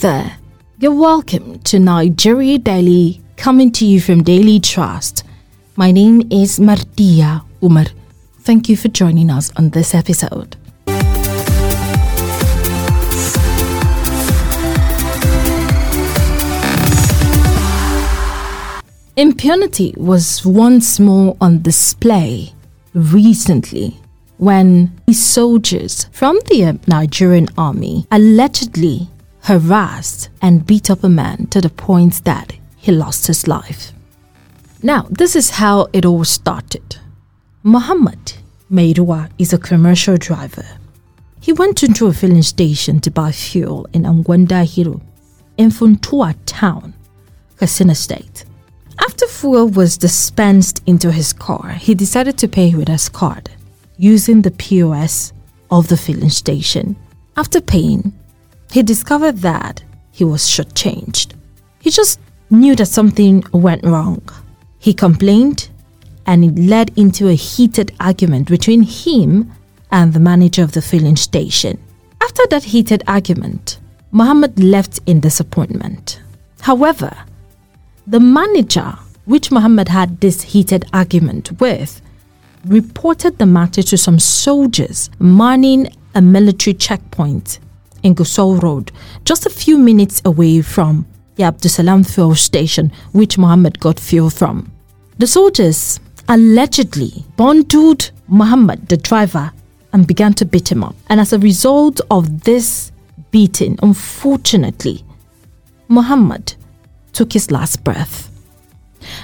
There. You're welcome to Nigeria Daily, coming to you from Daily Trust. My name is Mardia Umar. Thank you for joining us on this episode. Impunity was once more on display recently when soldiers from the Nigerian army allegedly harassed and beat up a man to the point that he lost his life. Now, this is how it all started. Muhammad Mairuwa is a commercial driver. He went into a filling station to buy fuel in Angwanda Hiro in Funtua town, Katsina State. After fuel was dispensed into his car, he decided to pay with his card using the POS of the filling station. After paying, he discovered that he was shortchanged. He just knew that something went wrong. He complained and it led into a heated argument between him and the manager of the filling station. After that heated argument, Muhammad left in disappointment. However, the manager, which Muhammad had this heated argument with, reported the matter to some soldiers manning a military checkpoint in Gusau Road, just a few minutes away from the Abdusalam fuel station, which Muhammad got fuel from. The soldiers allegedly bundled Muhammad, the driver, and began to beat him up. And as a result of this beating, unfortunately, Muhammad took his last breath.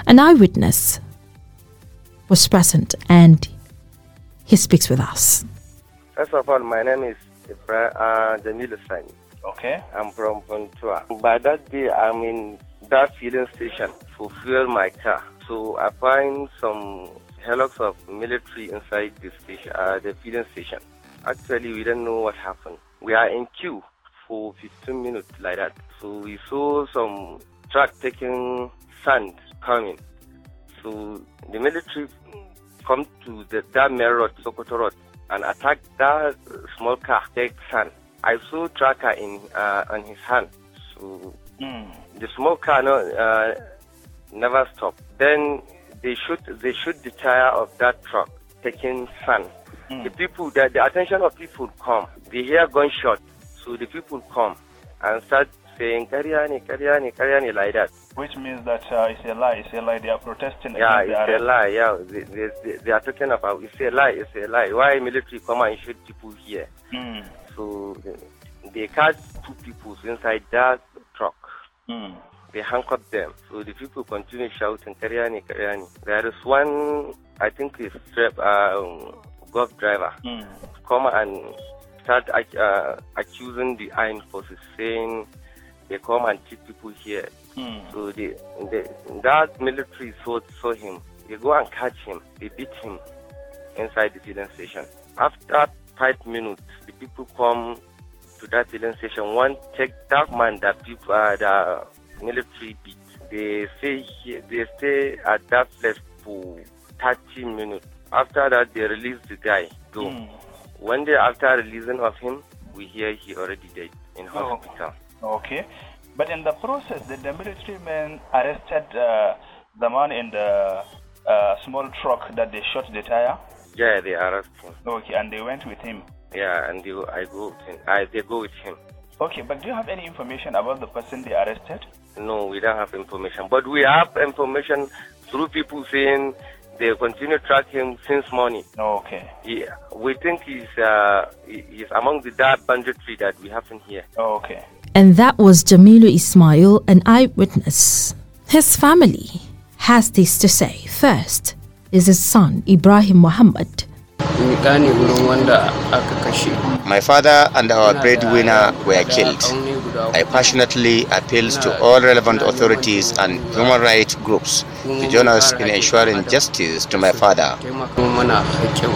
An eyewitness was present and he speaks with us. First of all, my name is Ibrahim uh, Jamil Sani. Okay. I'm from Puntua. By that day, I'm in that filling station to fuel my car. So I find some hellocks of military inside the station, uh, the filling station. Actually, we don't know what happened. We are in queue for 15 minutes like that. So we saw some truck taking sand coming. So the military come to the that road, Sokoto Road, and attacked that small car, take sand. I saw tracker in uh, on his hand. So Mm. the small car no, uh, never stopped. Then they shoot they shoot the tire of that truck taking sand. Mm. The people the, the attention of people come. They hear gunshot, so the people come and start saying Karyani, Karyani, Karyani like that. Which means that uh, it's a lie. It's a lie. They are protesting Yeah, against the it's a arrest. lie. Yeah, they, they, they, they are talking about it's a lie. It's a lie. Why military come and shoot people here? Mm. So they, catch two people inside that truck. Mm. They handcuff them. So the people continue shouting, Karyani, Karyani. There is one, I think it's strap, um, golf driver, Mm. come and start uh, accusing the iron forces, saying they come and cheat people here. Mm. So they, they, that military saw, saw him. They go and catch him. They beat him inside the filling station. After five minutes, the people come to that filling station. One take that man that people uh, the military beat. They stay here, they stay at that place for 30 minutes. After that, they release the guy. Go. Mm. One day after releasing of him, we hear he already died in Oh. Okay. But in the process, did the military men arrested uh, the man in the uh, small truck that they shot the tire? Yeah, they arrest him. Okay, and they went with him. Yeah, and they, I go with him. I, they go with him. Okay, but do you have any information about the person they arrested? No, we don't have information. But we have information through people saying they continue track him since morning. Okay. He, we think he's uh, he's among the dark banditry that we have in here. Okay. And that was Jamilu Ismail, an eyewitness. His family has this to say. First is his son, Ibrahim Muhammad. miƙa ne wurin wanda aka kashe My father and our breadwinner were killed. I passionately appeal to all relevant authorities and human rights groups to join us in ensuring justice to my father. taimaka mana haƙƙin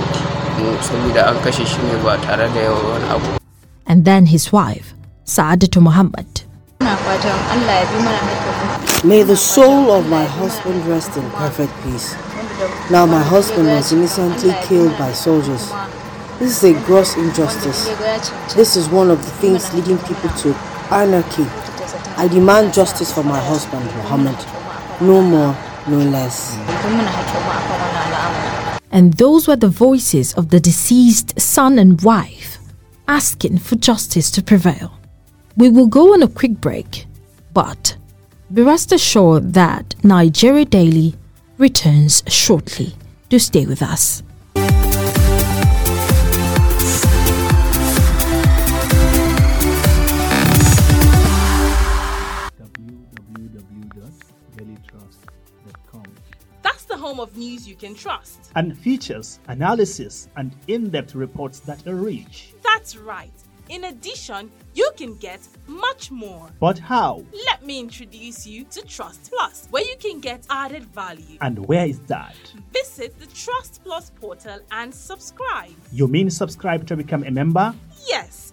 mu saboda an kashe shi ne ba tare da yawan wani abu And then his wife, Saadatu Muhammad. Ina fatan Allah ya bi mana haƙƙinmu. May the soul of my husband rest in perfect peace. Now my husband was innocently killed by soldiers. This is a gross injustice. This is one of the things leading people to Anarchy. I demand justice for my husband, Muhammad. No more, no less. And those were the voices of the deceased son and wife asking for justice to prevail. We will go on a quick break, but be rest assured that Nigeria Daily returns shortly. Do stay with us. That's the home of news you can trust. And features, analysis, and in depth reports that are rich. That's right. In addition, you can get much more. But how? Let me introduce you to Trust Plus, where you can get added value. And where is that? Visit the Trust Plus portal and subscribe. You mean subscribe to become a member? Yes,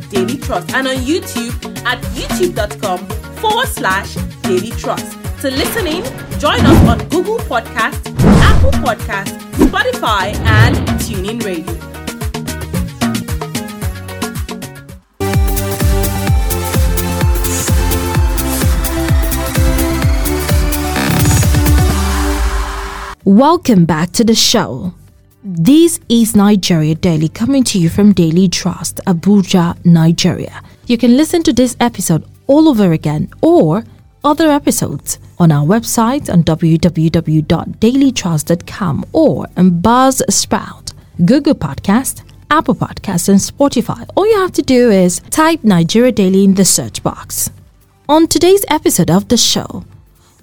daily trust, and on YouTube at youtube.com forward slash daily trust. To listen in, join us on Google Podcast, Apple Podcast, Spotify, and TuneIn Radio. Welcome back to the show. This is Nigeria Daily coming to you from Daily Trust, Abuja, Nigeria. You can listen to this episode all over again or other episodes on our website on www.dailytrust.com or on Buzzsprout, Google Podcast, Apple Podcast, and Spotify. All you have to do is type Nigeria Daily in the search box. On today's episode of the show,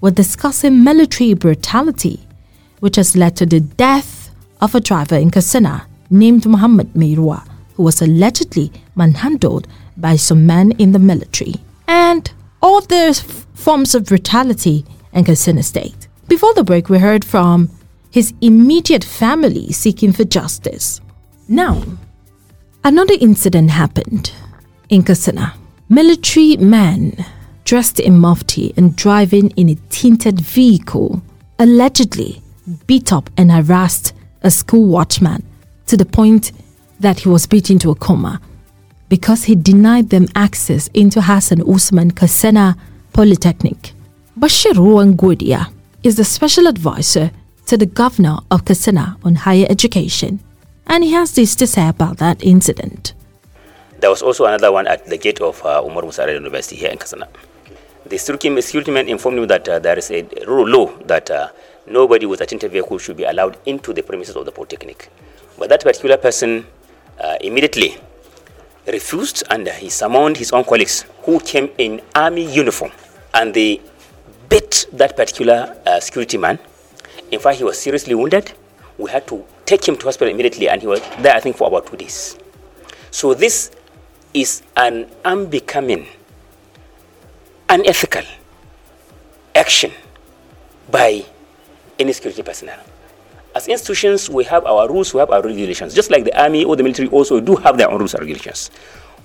we're discussing military brutality which has led to the death of a driver in Katsina named Muhammad Mairuwa, who was allegedly manhandled by some men in the military, and other f- forms of brutality in Katsina State. Before the break, we heard from his immediate family seeking for justice. Now, another incident happened in Katsina. Military men dressed in mufti and driving in a tinted vehicle allegedly beat up and harassed a school watchman to the point that he was beaten into a coma because he denied them access into Hassan Usman Katsina Polytechnic. Bashir Ruwangodia is the special advisor to the governor of Katsina on higher education, and he has this to say about that incident. There was also another one at the gate of uh, Umar Musa University here in Katsina. The security, men informed me that uh, there is a rule law that uh, nobody with a tinted vehicle should be allowed into the premises of the Polytechnic. But that particular person uh, immediately refused and he summoned his own colleagues who came in army uniform and they beat that particular uh, security man. In fact, he was seriously wounded. We had to take him to hospital immediately and he was there, I think, for about two days. So this is an unbecoming, unethical action by any security personnel. As institutions, we have our rules, we have our regulations. Just like the army or the military also do have their own rules and regulations.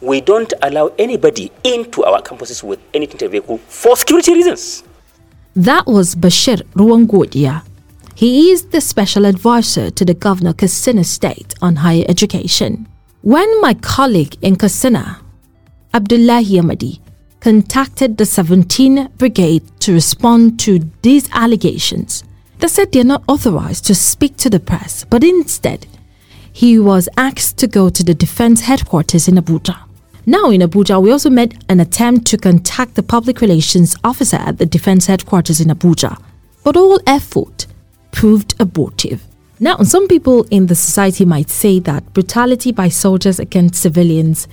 We don't allow anybody into our campuses with any tinted vehicle for security reasons. That was Bashir Ruwangodia. He is the special advisor to the governor Katsina State on higher education. When my colleague in Katsina, Abdullahi Ahmadi, contacted the 17 Brigade to respond to these allegations, they said they're not authorized to speak to the press, but instead, he was asked to go to the defense headquarters in Abuja. Now, in Abuja, we also made an attempt to contact the public relations officer at the defense headquarters in Abuja, but all effort proved abortive. Now, some people in the society might say that brutality by soldiers against civilians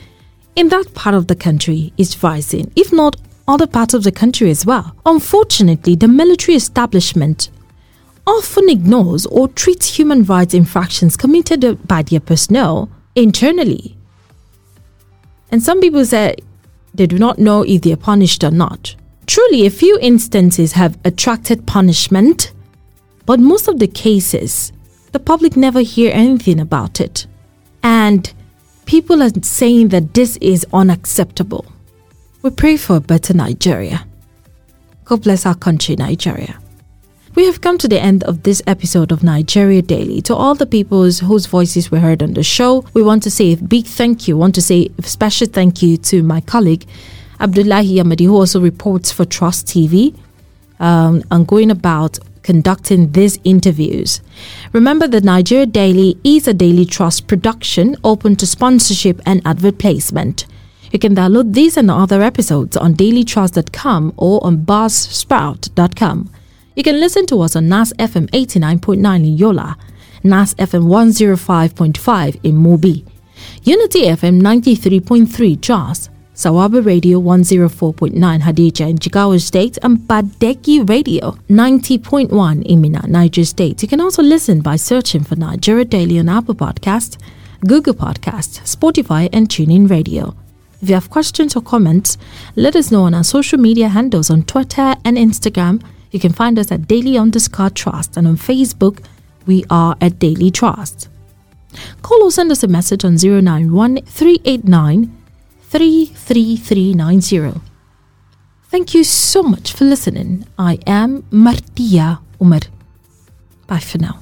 in that part of the country is rising, if not other parts of the country as well. Unfortunately, the military establishment often ignores or treats human rights infractions committed by their personnel internally. And some people say they do not know if they are punished or not. Truly, a few instances have attracted punishment, but most of the cases, the public never hear anything about it. And people are saying that this is unacceptable. We pray for a better Nigeria. God bless our country, Nigeria. We have come to the end of this episode of Nigeria Daily. To all the people whose voices were heard on the show, we want to say a big thank you. Want to say a special thank you to my colleague, Abdullahi Yamadi, who also reports for Trust TV um, and going about conducting these interviews. Remember that Nigeria Daily is a Daily Trust production open to sponsorship and advert placement. You can download these and other episodes on dailytrust.com or on buzzsprout.com. You can listen to us on NAS FM 89.9 in Yola, NAS FM 105.5 in Mubi, Unity FM 93.3 Jos, Sawaba Radio 104.9 Hadejia in Jigawa State, and Badeggi Radio 90.1 in Minna, Niger State. You can also listen by searching for Nigeria Daily on Apple Podcast, Google Podcast, Spotify, and TuneIn Radio. If you have questions or comments, let us know on our social media handles on Twitter and Instagram. You can find us at Daily underscore Trust, and on Facebook, we are at Daily Trust. Call or send us a message on 091 389 33390. Thank you so much for listening. I am Martia Umar. Bye for now.